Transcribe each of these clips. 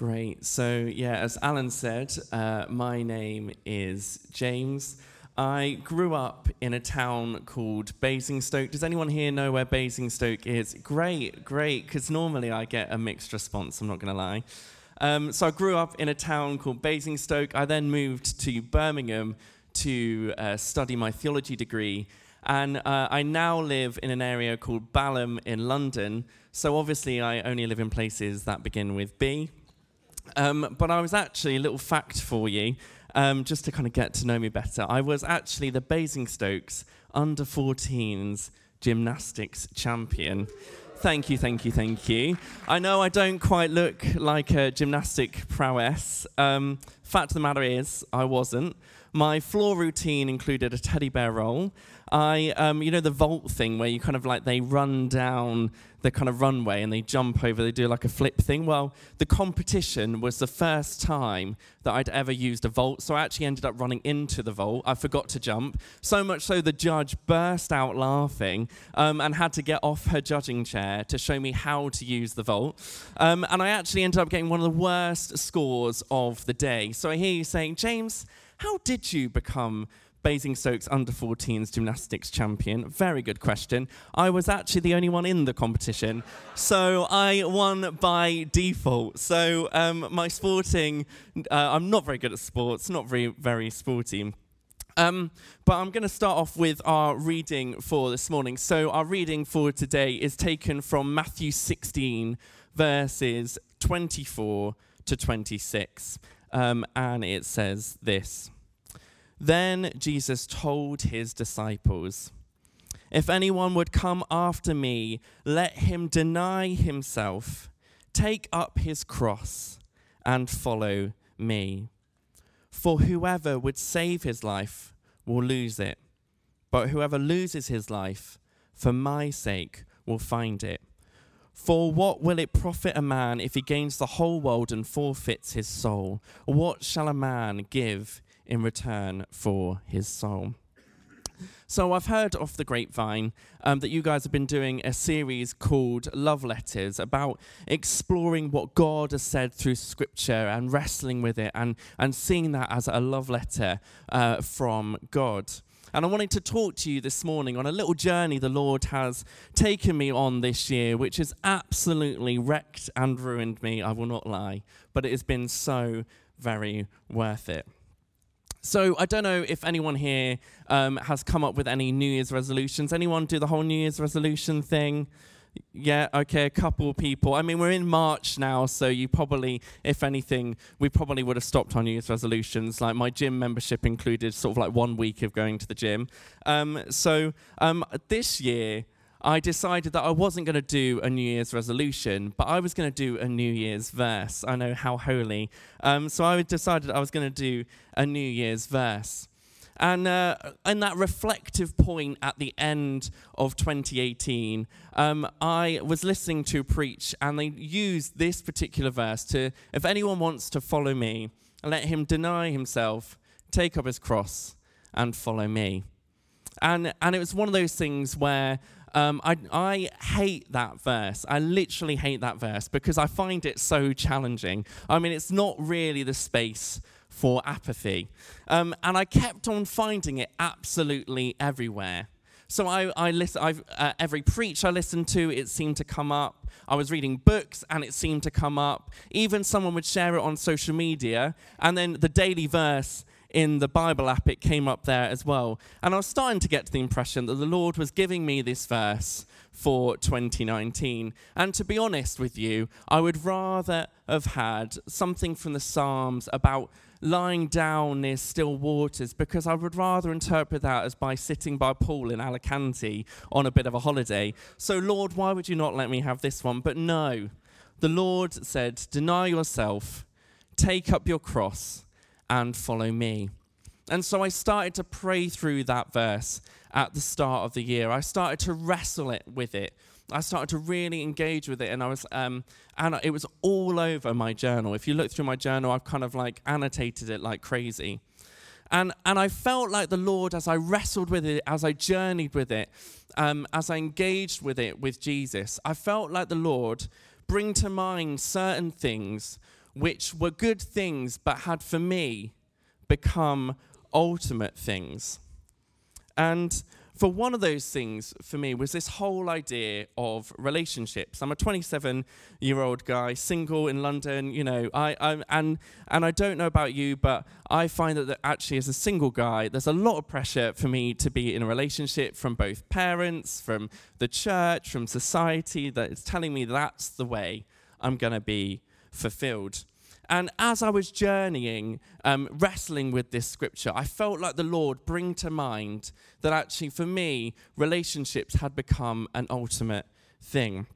Great. So, yeah, as Alan said, uh, my name is James. I grew up in a town called Basingstoke. Does anyone here know where Basingstoke is? Great, great, because normally I get a mixed response, I'm not going to lie. Um, so I grew up in a town called Basingstoke. I then moved to Birmingham to uh, study my theology degree. And uh, I now live in an area called Balham in London. So obviously, I only live in places that begin with B. Um, but I was actually, a little fact for you, um, just to kind of get to know me better. I was actually the Basingstoke's under 14s gymnastics champion. Thank you, thank you, thank you. I know I don't quite look like a gymnastic prowess. Um, fact of the matter is, I wasn't. My floor routine included a teddy bear roll. I, um, you know, the vault thing where you kind of like they run down the kind of runway and they jump over, they do like a flip thing. Well, the competition was the first time that I'd ever used a vault, so I actually ended up running into the vault. I forgot to jump, so much so the judge burst out laughing um, and had to get off her judging chair to show me how to use the vault. Um, and I actually ended up getting one of the worst scores of the day. So I hear you saying, James, how did you become Basingstoke's under 14s gymnastics champion? Very good question. I was actually the only one in the competition, so I won by default. So um, my sporting, uh, I'm not very good at sports, not very very sporty. Um, but I'm going to start off with our reading for this morning. So our reading for today is taken from Matthew 16, verses 24 to 26. Um, and it says this Then Jesus told his disciples, If anyone would come after me, let him deny himself, take up his cross, and follow me. For whoever would save his life will lose it, but whoever loses his life for my sake will find it. For what will it profit a man if he gains the whole world and forfeits his soul? What shall a man give in return for his soul? So, I've heard off the grapevine um, that you guys have been doing a series called Love Letters about exploring what God has said through Scripture and wrestling with it and, and seeing that as a love letter uh, from God. And I wanted to talk to you this morning on a little journey the Lord has taken me on this year, which has absolutely wrecked and ruined me, I will not lie, but it has been so very worth it. So I don't know if anyone here um, has come up with any New Year's resolutions. Anyone do the whole New Year's resolution thing? Yeah, okay, a couple people. I mean, we're in March now, so you probably, if anything, we probably would have stopped on New Year's resolutions. Like my gym membership included sort of like one week of going to the gym. Um, so um, this year, I decided that I wasn't going to do a New Year's resolution, but I was going to do a New Year's verse. I know how holy. Um, so I decided I was going to do a New Year's verse. And uh, in that reflective point at the end of 2018, um, I was listening to preach, and they used this particular verse to, if anyone wants to follow me, let him deny himself, take up his cross, and follow me. And, and it was one of those things where um, I, I hate that verse. I literally hate that verse because I find it so challenging. I mean, it's not really the space for apathy. Um, and I kept on finding it absolutely everywhere. So I, I I've, uh, every preach I listened to, it seemed to come up. I was reading books and it seemed to come up. Even someone would share it on social media, and then the daily verse in the Bible app, it came up there as well. And I was starting to get the impression that the Lord was giving me this verse for 2019. And to be honest with you, I would rather have had something from the Psalms about lying down near still waters because I would rather interpret that as by sitting by a pool in Alicante on a bit of a holiday. So, Lord, why would you not let me have this one? But no, the Lord said, Deny yourself, take up your cross, and follow me. And so I started to pray through that verse at the start of the year. I started to wrestle it with it. I started to really engage with it, and I was, um, and it was all over my journal. If you look through my journal, I've kind of like annotated it like crazy, and and I felt like the Lord as I wrestled with it, as I journeyed with it, um, as I engaged with it with Jesus. I felt like the Lord bring to mind certain things which were good things but had for me become ultimate things. And for one of those things for me was this whole idea of relationships. I'm a 27 year old guy, single in London. You know, I, I and and I don't know about you, but I find that, that actually as a single guy, there's a lot of pressure for me to be in a relationship from both parents, from the church, from society that is telling me that's the way I'm going to be fulfilled. And as I was journeying, um, wrestling with this scripture, I felt like the Lord bring to mind that actually for me, relationships had become an ultimate thing.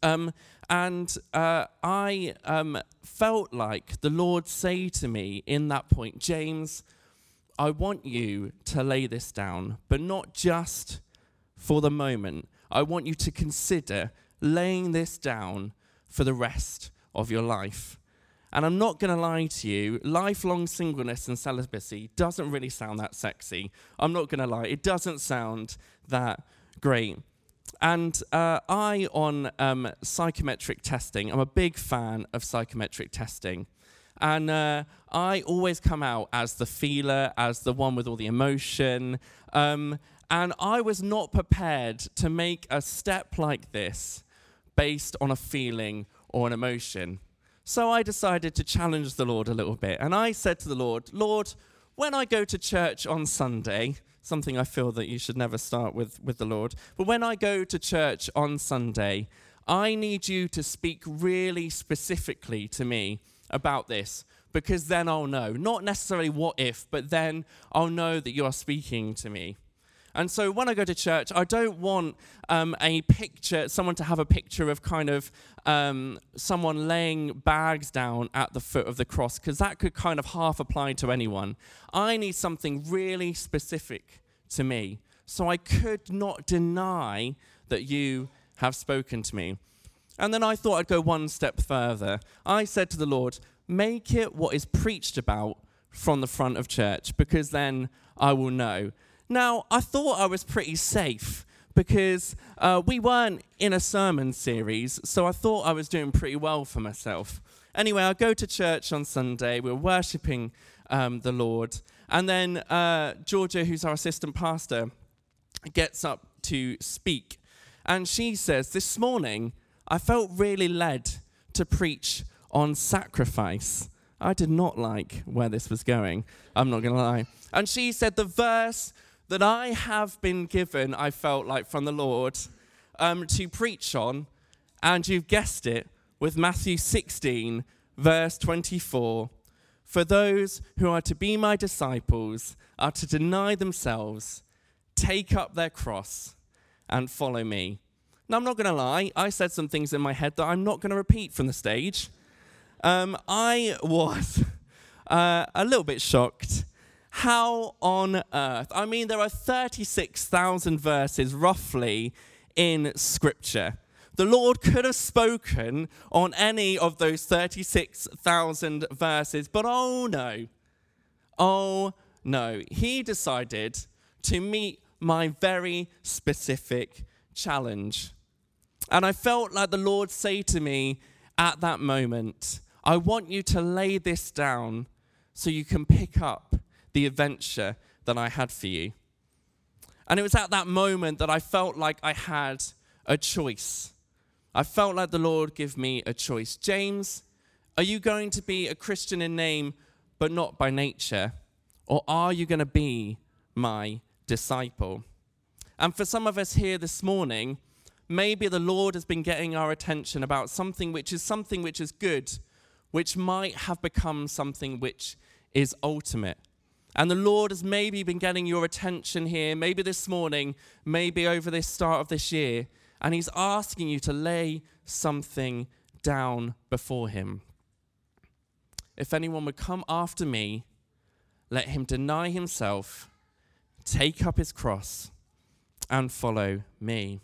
Um, and uh, I um, felt like the Lord say to me in that point, James, I want you to lay this down, but not just for the moment. I want you to consider laying this down for the rest of your life. And I'm not going to lie to you, lifelong singleness and celibacy doesn't really sound that sexy. I'm not going to lie, it doesn't sound that great. And uh, I, on um, psychometric testing, I'm a big fan of psychometric testing. And uh, I always come out as the feeler, as the one with all the emotion. Um, and I was not prepared to make a step like this based on a feeling or an emotion. So I decided to challenge the Lord a little bit. And I said to the Lord, Lord, when I go to church on Sunday, something I feel that you should never start with with the Lord, but when I go to church on Sunday, I need you to speak really specifically to me about this because then I'll know. Not necessarily what if, but then I'll know that you are speaking to me. And so when I go to church, I don't want um, a picture, someone to have a picture of kind of um, someone laying bags down at the foot of the cross, because that could kind of half apply to anyone. I need something really specific to me. So I could not deny that you have spoken to me. And then I thought I'd go one step further. I said to the Lord, make it what is preached about from the front of church, because then I will know. Now, I thought I was pretty safe because uh, we weren't in a sermon series, so I thought I was doing pretty well for myself. Anyway, I go to church on Sunday, we're worshipping um, the Lord, and then uh, Georgia, who's our assistant pastor, gets up to speak. And she says, This morning, I felt really led to preach on sacrifice. I did not like where this was going. I'm not going to lie. And she said, The verse that I have been given, I felt like from the Lord, um, to preach on. And you've guessed it with Matthew 16, verse 24. For those who are to be my disciples are to deny themselves, take up their cross, and follow me. Now, I'm not going to lie, I said some things in my head that I'm not going to repeat from the stage. Um, I was uh, a little bit shocked how on earth? I mean, there are 36,000 verses roughly in Scripture. The Lord could have spoken on any of those 36,000 verses, but oh no. Oh no. He decided to meet my very specific challenge. And I felt like the Lord say to me at that moment, I want you to lay this down so you can pick up the adventure that I had for you. And it was at that moment that I felt like I had a choice. I felt like the Lord give me a choice. James, are you going to be a Christian in name but not by nature? Or are you going to be my disciple? And for some of us here this morning, maybe the Lord has been getting our attention about something which is something which is good, which might have become something which is ultimate. And the Lord has maybe been getting your attention here, maybe this morning, maybe over this start of this year, and He's asking you to lay something down before Him. If anyone would come after me, let him deny himself, take up his cross, and follow me.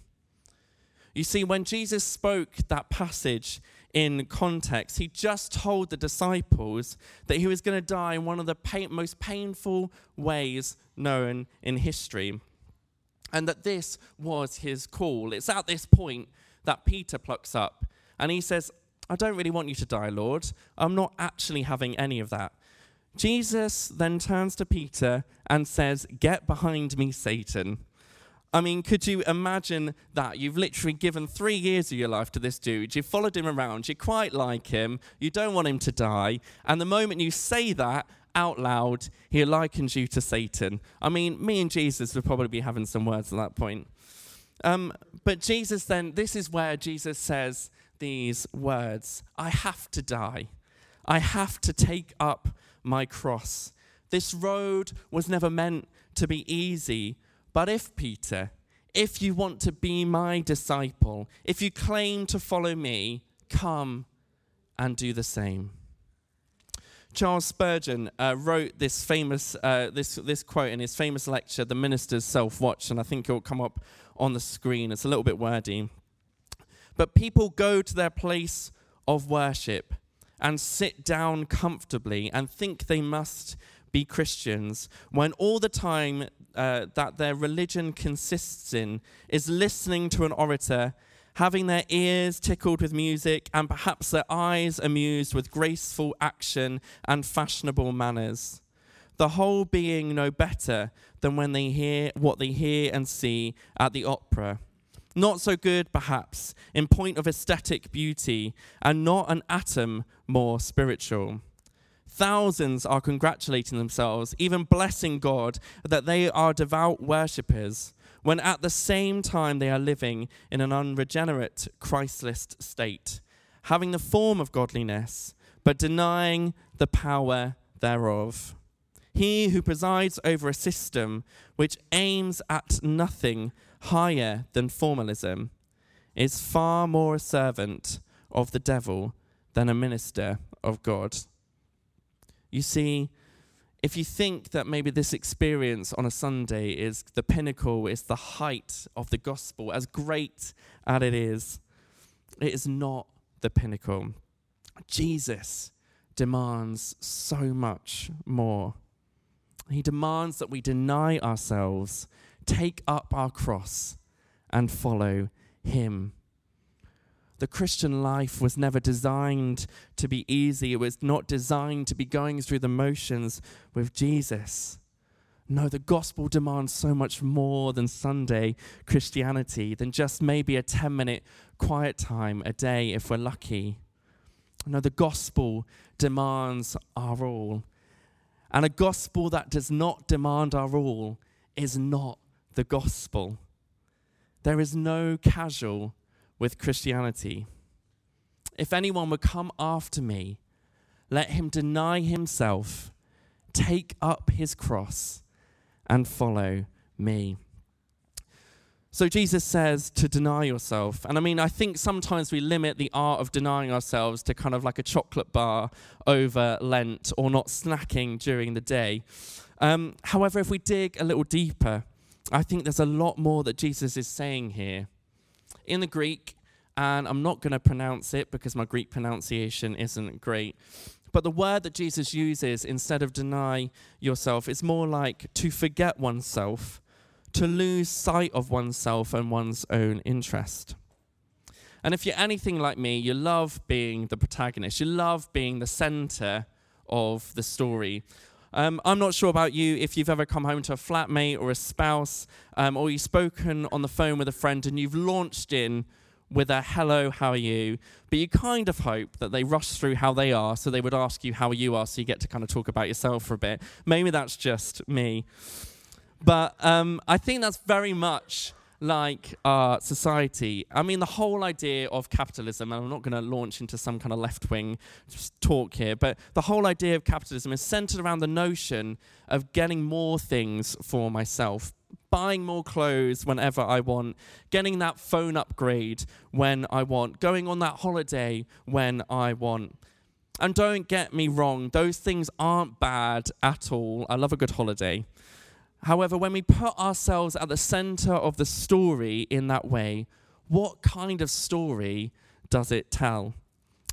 You see, when Jesus spoke that passage in context. He just told the disciples that he was going to die in one of the pain, most painful ways known in history, and that this was his call. It's at this point that Peter plucks up and he says, I don't really want you to die, Lord. I'm not actually having any of that. Jesus then turns to Peter and says, Get behind me, Satan. I mean, could you imagine that? You've literally given three years of your life to this dude. You've followed him around. You quite like him. You don't want him to die. And the moment you say that out loud, he likens you to Satan. I mean, me and Jesus would probably be having some words at that point. Um, but Jesus then, this is where Jesus says these words I have to die. I have to take up my cross. This road was never meant to be easy but if, Peter, if you want to be my disciple, if you claim to follow me, come and do the same. Charles Spurgeon uh, wrote this famous uh, this this quote in his famous lecture, "The Minister's Self Watch," and I think it will come up on the screen. It's a little bit wordy, but people go to their place of worship and sit down comfortably and think they must be Christians when all the time uh, that their religion consists in is listening to an orator, having their ears tickled with music, and perhaps their eyes amused with graceful action and fashionable manners. The whole being no better than when they hear what they hear and see at the opera. Not so good, perhaps, in point of aesthetic beauty, and not an atom more spiritual. Thousands are congratulating themselves, even blessing God that they are devout worshippers, when at the same time they are living in an unregenerate, Christless state, having the form of godliness, but denying the power thereof. He who presides over a system which aims at nothing higher than formalism is far more a servant of the devil than a minister of God. You see, if you think that maybe this experience on a Sunday is the pinnacle, is the height of the gospel, as great as it is, it is not the pinnacle. Jesus demands so much more. He demands that we deny ourselves, take up our cross, and follow Him. The Christian life was never designed to be easy. It was not designed to be going through the motions with Jesus. No, the gospel demands so much more than Sunday Christianity, than just maybe a 10 minute quiet time a day if we're lucky. No, the gospel demands our all. And a gospel that does not demand our all is not the gospel. There is no casual with Christianity. If anyone would come after me, let him deny himself, take up his cross, and follow me. So Jesus says to deny yourself. And I mean, I think sometimes we limit the art of denying ourselves to kind of like a chocolate bar over Lent or not snacking during the day. Um, however, if we dig a little deeper, I think there's a lot more that Jesus is saying here in the Greek, and I'm not going to pronounce it because my Greek pronunciation isn't great. But the word that Jesus uses instead of deny yourself is more like to forget oneself, to lose sight of oneself and one's own interest. And if you're anything like me, you love being the protagonist, you love being the center of the story. Um, I'm not sure about you if you've ever come home to a flatmate or a spouse, um, or you've spoken on the phone with a friend and you've launched in with a hello, how are you? But you kind of hope that they rush through how they are, so they would ask you how you are, so you get to kind of talk about yourself for a bit. Maybe that's just me. But um, I think that's very much like our society. I mean, the whole idea of capitalism, and I'm not going to launch into some kind of left wing talk here, but the whole idea of capitalism is centered around the notion of getting more things for myself. Buying more clothes whenever I want, getting that phone upgrade when I want, going on that holiday when I want. And don't get me wrong, those things aren't bad at all. I love a good holiday. However, when we put ourselves at the center of the story in that way, what kind of story does it tell?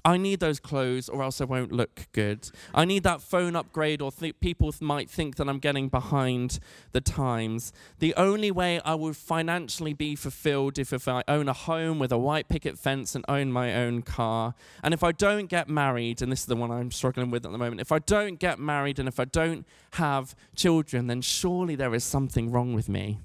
I need those clothes or else I won't look good. I need that phone upgrade or th- people might think that I'm getting behind the times. The only way I will financially be fulfilled if, if I own a home with a white picket fence and own my own car. And if I don't get married, and this is the one I'm struggling with at the moment, if I don't get married and if I don't have children, then surely there is something wrong with me.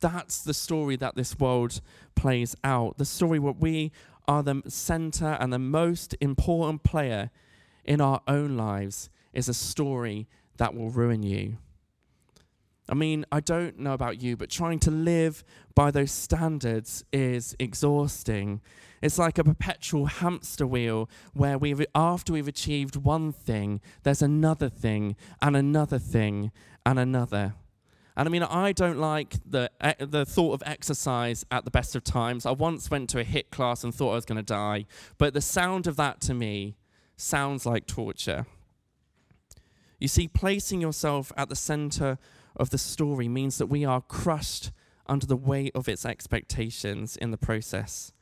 That's the story that this world plays out. The story where we are the center and the most important player in our own lives is a story that will ruin you. I mean, I don't know about you, but trying to live by those standards is exhausting. It's like a perpetual hamster wheel where we after we've achieved one thing, there's another thing and another thing and another. And I mean, I don't like the, the thought of exercise at the best of times. I once went to a HIIT class and thought I was going to die, but the sound of that to me sounds like torture. You see, placing yourself at the center of the story means that we are crushed under the weight of its expectations in the process.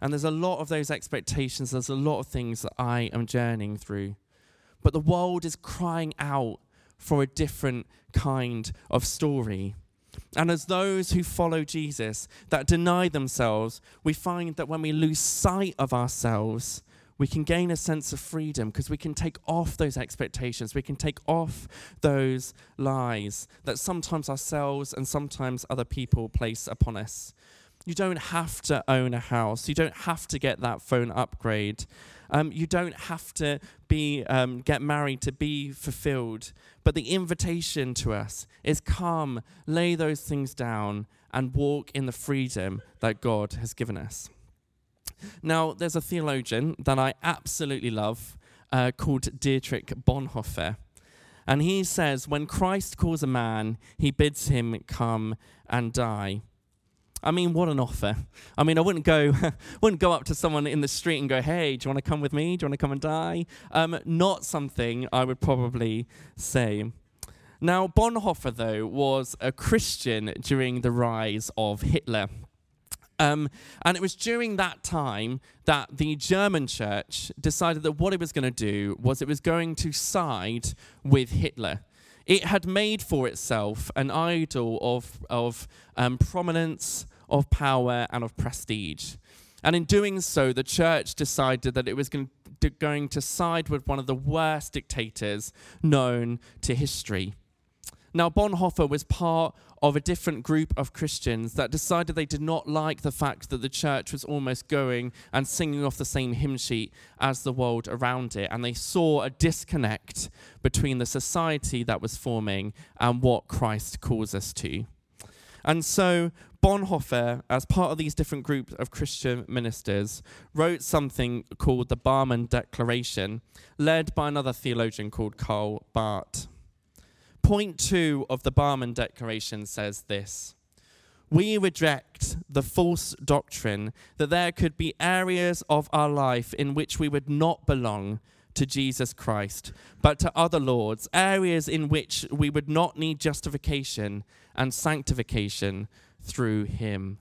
And there's a lot of those expectations, there's a lot of things that I am journeying through. But the world is crying out for a different kind of story. And as those who follow Jesus that deny themselves, we find that when we lose sight of ourselves, we can gain a sense of freedom because we can take off those expectations. We can take off those lies that sometimes ourselves and sometimes other people place upon us. You don't have to own a house. You don't have to get that phone upgrade. Um, you don't have to be um, get married to be fulfilled. But the invitation to us is come, lay those things down, and walk in the freedom that God has given us. Now, there's a theologian that I absolutely love uh, called Dietrich Bonhoeffer. And he says, when Christ calls a man, he bids him come and die. I mean, what an offer. I mean, I wouldn't go, wouldn't go up to someone in the street and go, hey, do you want to come with me? Do you want to come and die? Um, not something I would probably say. Now, Bonhoeffer, though, was a Christian during the rise of Hitler. Um, and it was during that time that the German church decided that what it was going to do was it was going to side with Hitler. It had made for itself an idol of, of um, prominence, of power and of prestige. And in doing so, the church decided that it was going to, side with one of the worst dictators known to history. Now, Bonhoeffer was part of a different group of Christians that decided they did not like the fact that the church was almost going and singing off the same hymn sheet as the world around it. And they saw a disconnect between the society that was forming and what Christ calls us to. And so Bonhoeffer, as part of these different groups of Christian ministers, wrote something called the Barmen Declaration, led by another theologian called Karl Barth. Point two of the Barmen Declaration says this We reject the false doctrine that there could be areas of our life in which we would not belong to Jesus Christ, but to other lords, areas in which we would not need justification and sanctification through him.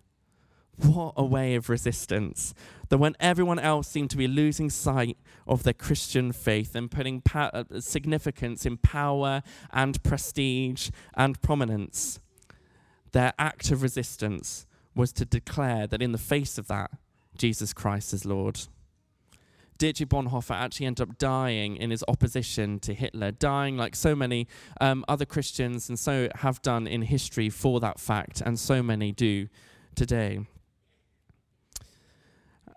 What a way of resistance. That when everyone else seemed to be losing sight of their Christian faith and putting pa- uh, significance in power and prestige and prominence, their act of resistance was to declare that in the face of that, Jesus Christ is Lord. Dietrich Bonhoeffer actually ended up dying in his opposition to Hitler, dying like so many um, other Christians and so have done in history for that fact, and so many do today.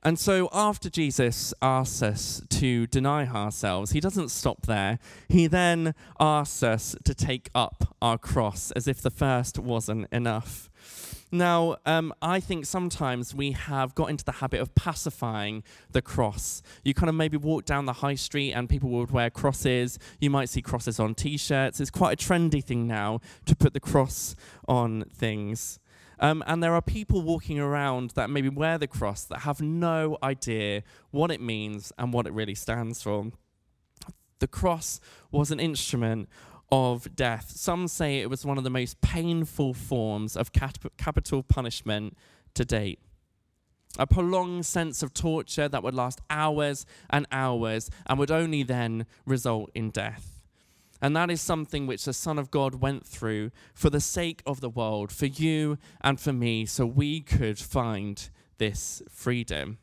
And so, after Jesus asks us to deny ourselves, he doesn't stop there. He then asks us to take up our cross as if the first wasn't enough. Now, um, I think sometimes we have got into the habit of pacifying the cross. You kind of maybe walk down the high street and people would wear crosses. You might see crosses on t shirts. It's quite a trendy thing now to put the cross on things. Um, and there are people walking around that maybe wear the cross that have no idea what it means and what it really stands for. The cross was an instrument of death. Some say it was one of the most painful forms of cap- capital punishment to date. a prolonged sense of torture that would last hours and hours and would only then result in death. And that is something which the Son of God went through for the sake of the world, for you and for me, so we could find this freedom.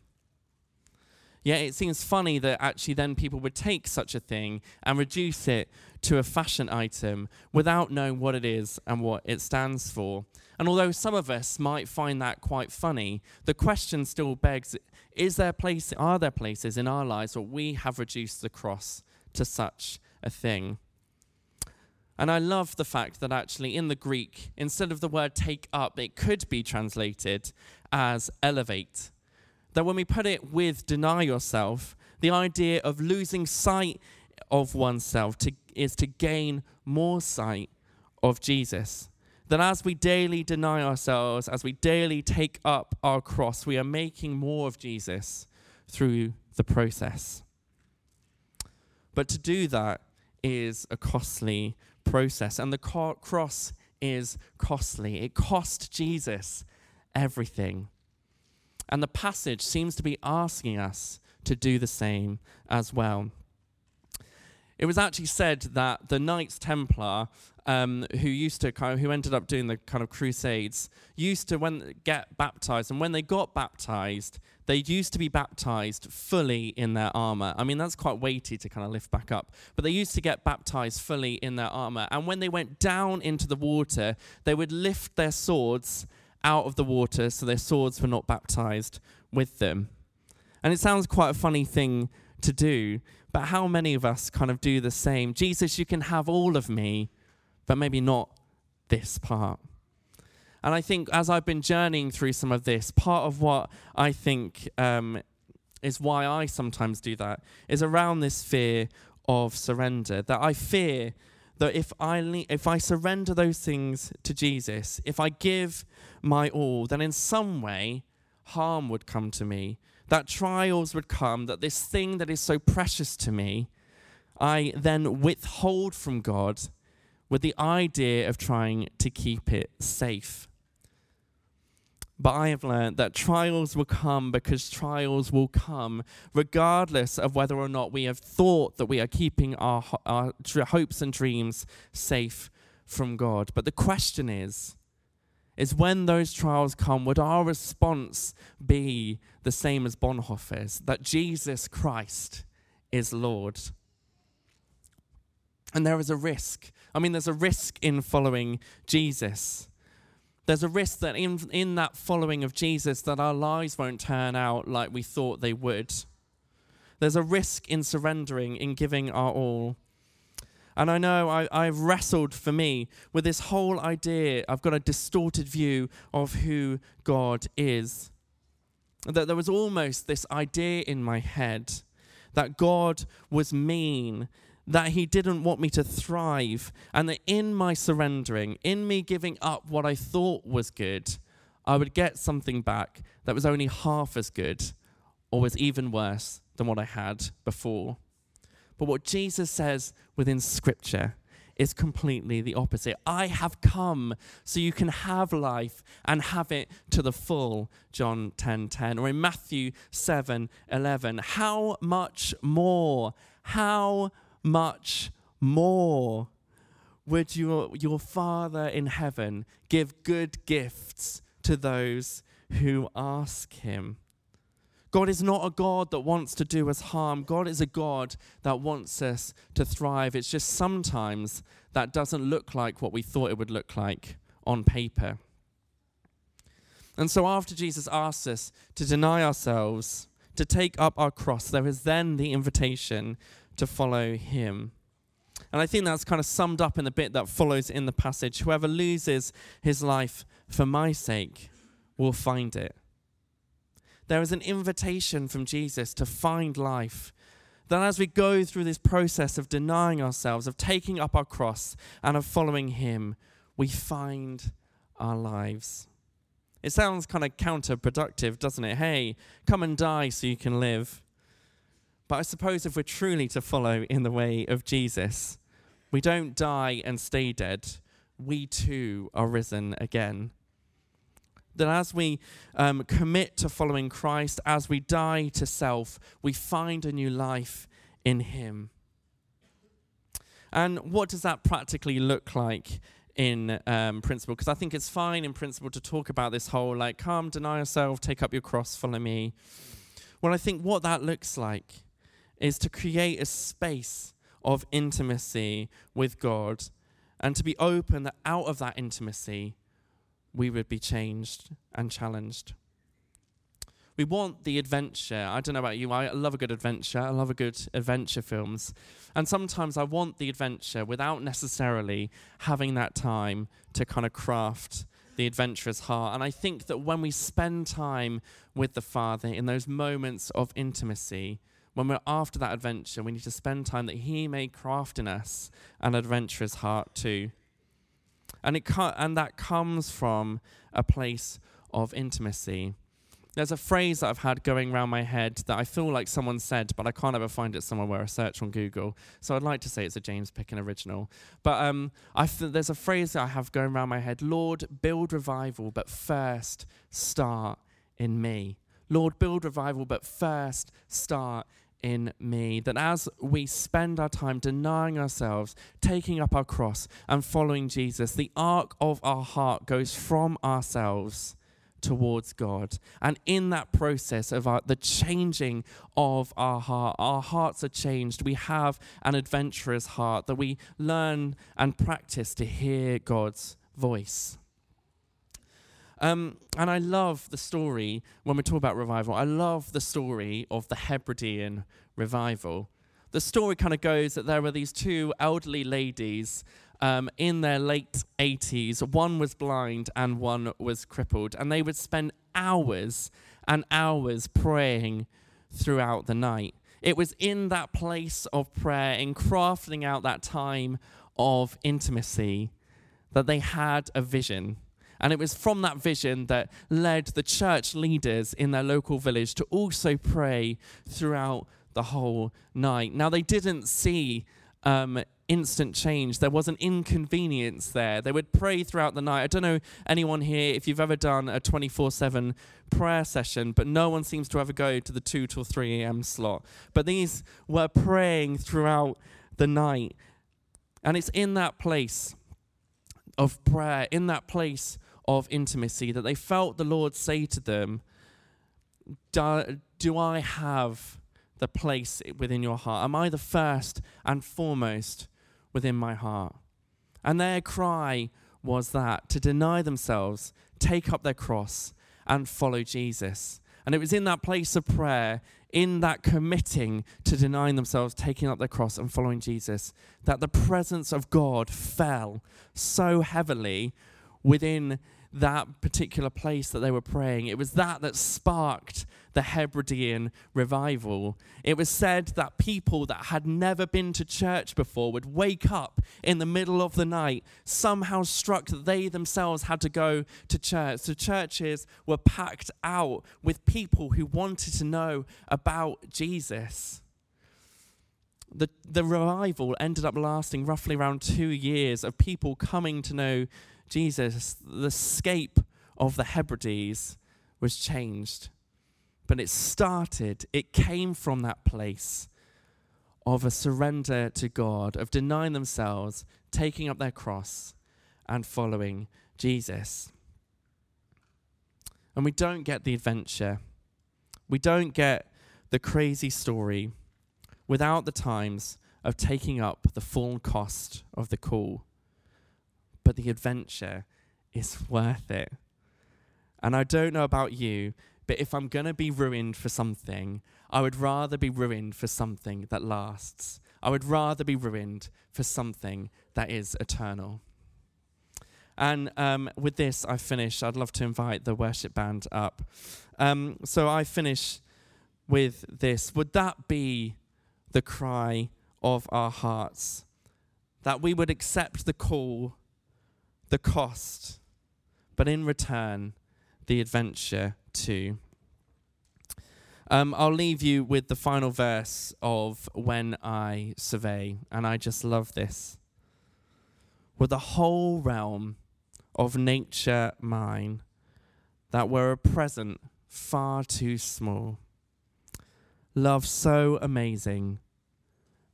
Yet it seems funny that actually then people would take such a thing and reduce it to a fashion item without knowing what it is and what it stands for. And although some of us might find that quite funny, the question still begs is there place are there places in our lives where we have reduced the cross to such a thing? And I love the fact that actually in the Greek, instead of the word take up, it could be translated as elevate. That when we put it with deny yourself, the idea of losing sight of oneself to, is to gain more sight of Jesus that as we daily deny ourselves, as we daily take up our cross, we are making more of Jesus through the process. But to do that is a costly process, and the cross is costly. It cost Jesus everything. And the passage seems to be asking us to do the same as well. It was actually said that the Knights Templar um, who used to kind of, who ended up doing the kind of crusades used to when get baptized. And when they got baptized they used to be baptized fully in their armor. I mean that's quite weighty to kind of lift back up. But they used to get baptized fully in their armor. And when they went down into the water they would lift their swords out of the water so their swords were not baptized with them and it sounds quite a funny thing to do but how many of us kind of do the same jesus you can have all of me but maybe not this part. And I think as I've been journeying through some of this, part of what I think um, is why I sometimes do that is around this fear of surrender. That I fear that if I if I surrender those things to Jesus, if I give my all, then in some way harm would come to me. That trials would come. That this thing that is so precious to me, I then withhold from God with the idea of trying to keep it safe. But I have learned that trials will come because trials will come regardless of whether or not we have thought that we are keeping our, our hopes and dreams safe from God. But the question is, is when those trials come, would our response be the same as Bonhoeffer's, that Jesus Christ is Lord? And there is a risk. I mean, there's a risk in following Jesus. There's a risk that in, in that following of Jesus that our lives won't turn out like we thought they would. There's a risk in surrendering, in giving our all. And I know I, I've wrestled for me with this whole idea. I've got a distorted view of who God is. That there was almost this idea in my head that God was mean that he didn't want me to thrive, and that in my surrendering, in me giving up what I thought was good, I would get something back that was only half as good or was even worse than what I had before. But what Jesus says within Scripture is completely the opposite. I have come so you can have life and have it to the full, John 10:10. 10, 10. Or in Matthew 7 11, how much more? How much more would your, your Father in heaven give good gifts to those who ask him? God is not a God that wants to do us harm. God is a God that wants us to thrive. It's just sometimes that doesn't look like what we thought it would look like on paper. And so, after Jesus asks us to deny ourselves, to take up our cross, there is then the invitation to follow him. And I think that's kind of summed up in the bit that follows in the passage. Whoever loses his life for my sake will find it. There is an invitation from Jesus to find life. That as we go through this process of denying ourselves, of taking up our cross, and of following him, we find our lives. It sounds kind of counterproductive, doesn't it? Hey, come and die so you can live. But I suppose if we're truly to follow in the way of Jesus, we don't die and stay dead. We too are risen again. That as we um, commit to following Christ, as we die to self, we find a new life in Him. And what does that practically look like in um, principle? Because I think it's fine in principle to talk about this whole like, come, deny yourself, take up your cross, follow me. Well, I think what that looks like is to create a space of intimacy with God and to be open that out of that intimacy we would be changed and challenged. We want the adventure. I don't know about you, I love a good adventure. I love a good adventure films. And sometimes I want the adventure without necessarily having that time to kind of craft the adventurous heart. And I think that when we spend time with the Father in those moments of intimacy, when we're after that adventure, we need to spend time that He may craft in us an adventurous heart too. And, it and that comes from a place of intimacy. There's a phrase that I've had going around my head that I feel like someone said, but I can't ever find it somewhere where I search on Google. So I'd like to say it's a James Pickin original. But um, there's a phrase that I have going around my head Lord, build revival, but first start in me. Lord, build revival, but first start in me. That as we spend our time denying ourselves, taking up our cross, and following Jesus, the arc of our heart goes from ourselves towards God. And in that process of our, the changing of our heart, our hearts are changed. We have an adventurous heart that we learn and practice to hear God's voice. Um, and I love the story when we talk about revival. I love the story of the Hebridean revival. The story kind of goes that there were these two elderly ladies um, in their late 80s. One was blind and one was crippled. And they would spend hours and hours praying throughout the night. It was in that place of prayer, in crafting out that time of intimacy, that they had a vision and it was from that vision that led the church leaders in their local village to also pray throughout the whole night. Now, they didn't see um, instant change. There was an inconvenience there. They would pray throughout the night. I don't know anyone here if you've ever done a 24 7 prayer session, but no one seems to ever go to the 2 till 3 a.m. slot. But these were praying throughout the night. And it's in that place of prayer, in that place of intimacy, that they felt the Lord say to them, do, do I have the place within your heart? Am I the first and foremost within my heart? And their cry was that to deny themselves, take up their cross, and follow Jesus. And it was in that place of prayer, in that committing to denying themselves, taking up their cross, and following Jesus, that the presence of God fell so heavily within that particular place that they were praying. It was that that sparked the Hebridean revival. It was said that people that had never been to church before would wake up in the middle of the night, somehow struck that they themselves had to go to church. The churches were packed out with people who wanted to know about Jesus. The, the revival ended up lasting roughly around two years of people coming to know Jesus, the scape of the Hebrides was changed. But it started, it came from that place of a surrender to God, of denying themselves, taking up their cross, and following Jesus. And we don't get the adventure, we don't get the crazy story without the times of taking up the full cost of the call but the adventure is worth it. And I don't know about you, but if I'm going to be ruined for something, I would rather be ruined for something that lasts. I would rather be ruined for something that is eternal. And um, with this, I finish. I'd love to invite the worship band up. Um, so I finish with this. Would that be the cry of our hearts? That we would accept the call the cost, but in return, the adventure too. Um, I'll leave you with the final verse of When I Survey, and I just love this. With the whole realm of nature mine, that were a present far too small. Love so amazing,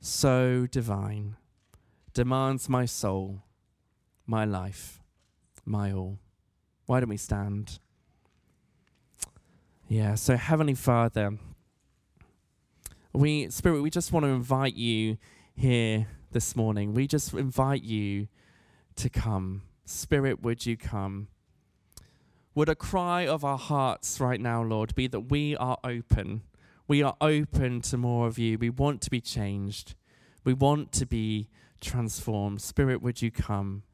so divine, demands my soul, my life, my all. Why don't we stand? Yeah, so Heavenly Father, we, Spirit, we just want to invite you here this morning. We just invite you to come. Spirit, would you come? Would a cry of our hearts right now, Lord, be that we are open. We are open to more of you. We want to be changed. We want to be transformed. Spirit, would you come?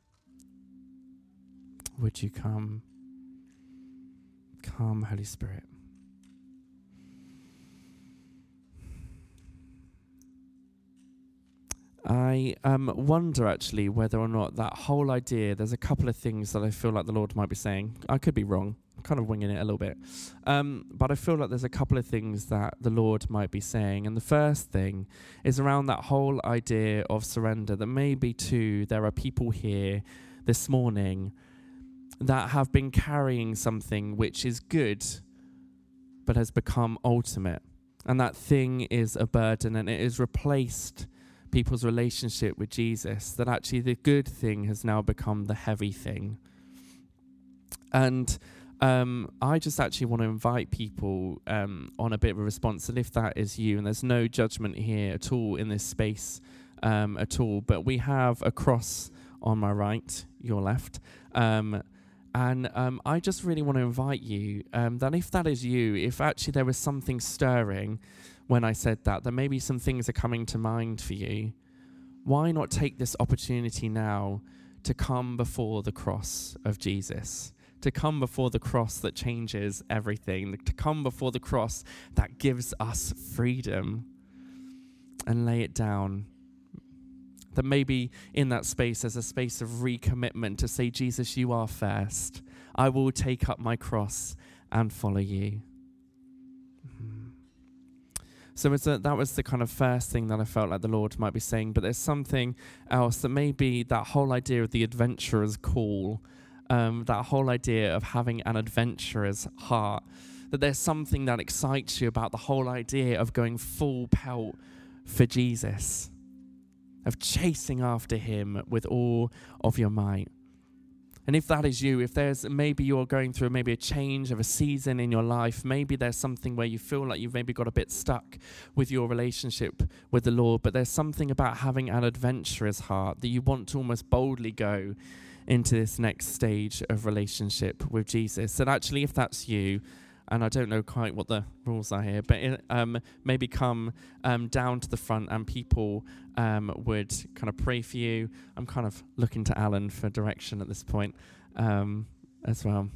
Would you come? Come, Holy Spirit. I um, wonder actually whether or not that whole idea, there's a couple of things that I feel like the Lord might be saying. I could be wrong, I'm kind of winging it a little bit. Um, but I feel like there's a couple of things that the Lord might be saying. And the first thing is around that whole idea of surrender, that maybe too there are people here this morning that have been carrying something which is good but has become ultimate. And that thing is a burden and it has replaced people's relationship with Jesus, that actually the good thing has now become the heavy thing. And um, I just actually want to invite people um, on a bit of a response. And if that is you, and there's no judgment here at all in this space um, at all, but we have a cross on my right, your left. Um, and um, I just really want to invite you um, that if that is you, if actually there was something stirring when I said that, that maybe some things are coming to mind for you. Why not take this opportunity now to come before the cross of Jesus? To come before the cross that changes everything, to come before the cross that gives us freedom and lay it down. That maybe in that space there's a space of recommitment to say, Jesus, you are first. I will take up my cross and follow you. So a, that was the kind of first thing that I felt like the Lord might be saying. But there's something else that maybe that whole idea of the adventurer's call, um, that whole idea of having an adventurer's heart, that there's something that excites you about the whole idea of going full pelt for Jesus, of chasing after him with all of your might. And if that is you, if there's maybe you're going through maybe a change of a season in your life, maybe there's something where you feel like you've maybe got a bit stuck with your relationship with the Lord, but there's something about having an adventurous heart that you want to almost boldly go into this next stage of relationship with Jesus. And actually, if that's you, and I don't know quite what the rules are here, but it, um, maybe come um, down to the front and people um, would kind of pray for you. I'm kind of looking to Alan for direction at this point um, as well.